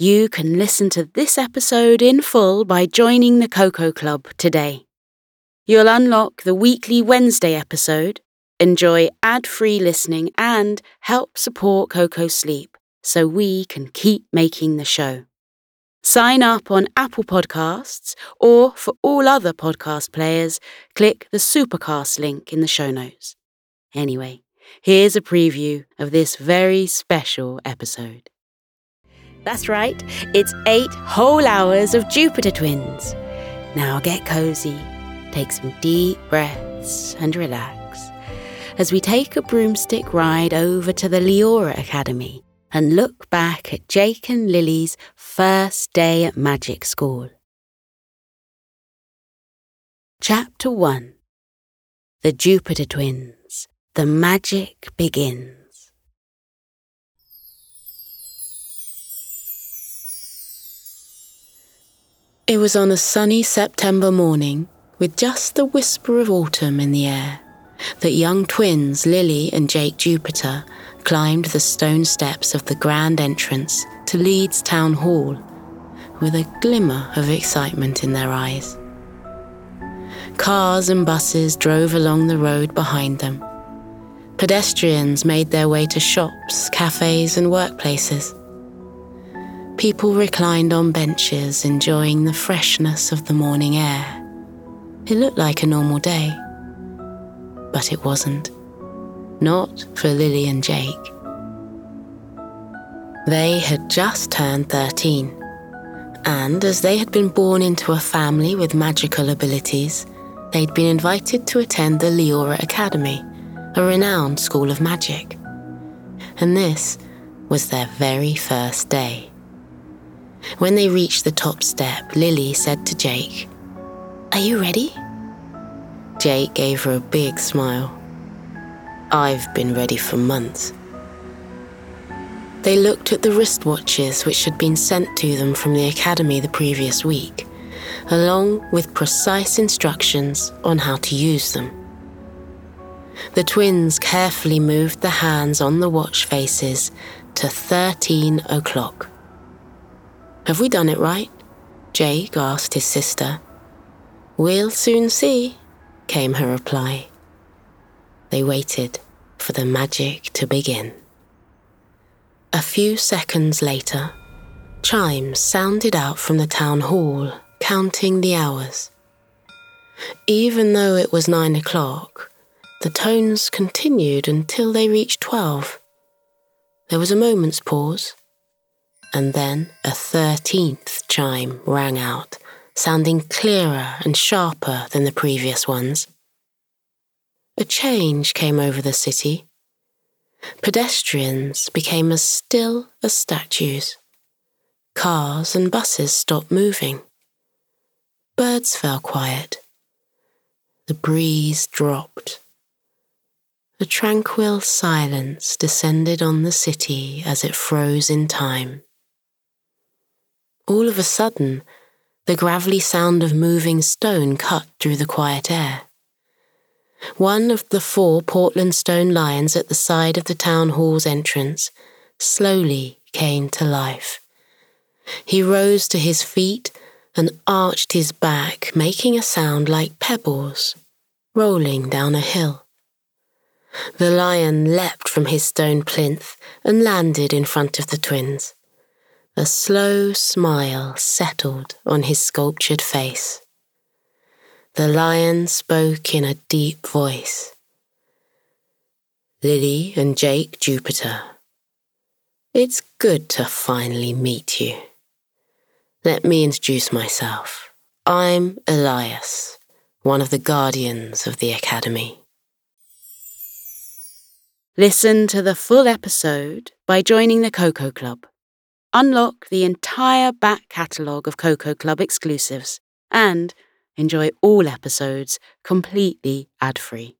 You can listen to this episode in full by joining the Koko Club today. You'll unlock the weekly Wednesday episode, enjoy ad free listening, and help support Koko sleep so we can keep making the show. Sign up on Apple Podcasts, or for all other podcast players, click the Supercast link in the show notes. Anyway, here's a preview of this very special episode. That's right, it's eight whole hours of Jupiter Twins. Now get cozy, take some deep breaths, and relax as we take a broomstick ride over to the Leora Academy and look back at Jake and Lily's first day at magic school. Chapter 1 The Jupiter Twins The Magic Begins. It was on a sunny September morning, with just the whisper of autumn in the air, that young twins Lily and Jake Jupiter climbed the stone steps of the grand entrance to Leeds Town Hall with a glimmer of excitement in their eyes. Cars and buses drove along the road behind them. Pedestrians made their way to shops, cafes, and workplaces. People reclined on benches, enjoying the freshness of the morning air. It looked like a normal day, but it wasn't. Not for Lily and Jake. They had just turned 13, and as they had been born into a family with magical abilities, they'd been invited to attend the Leora Academy, a renowned school of magic. And this was their very first day. When they reached the top step, Lily said to Jake, Are you ready? Jake gave her a big smile. I've been ready for months. They looked at the wristwatches which had been sent to them from the academy the previous week, along with precise instructions on how to use them. The twins carefully moved the hands on the watch faces to 13 o'clock. Have we done it right? Jake asked his sister. We'll soon see, came her reply. They waited for the magic to begin. A few seconds later, chimes sounded out from the town hall, counting the hours. Even though it was nine o'clock, the tones continued until they reached twelve. There was a moment's pause, and then a thirteenth chime rang out, sounding clearer and sharper than the previous ones. A change came over the city. Pedestrians became as still as statues. Cars and buses stopped moving. Birds fell quiet. The breeze dropped. A tranquil silence descended on the city as it froze in time. All of a sudden, the gravelly sound of moving stone cut through the quiet air. One of the four Portland stone lions at the side of the town hall's entrance slowly came to life. He rose to his feet and arched his back, making a sound like pebbles rolling down a hill. The lion leapt from his stone plinth and landed in front of the twins. A slow smile settled on his sculptured face. The lion spoke in a deep voice. Lily and Jake Jupiter, it's good to finally meet you. Let me introduce myself. I'm Elias, one of the guardians of the Academy. Listen to the full episode by joining the Koko Club. Unlock the entire back catalogue of Koko Club exclusives and enjoy all episodes completely ad free.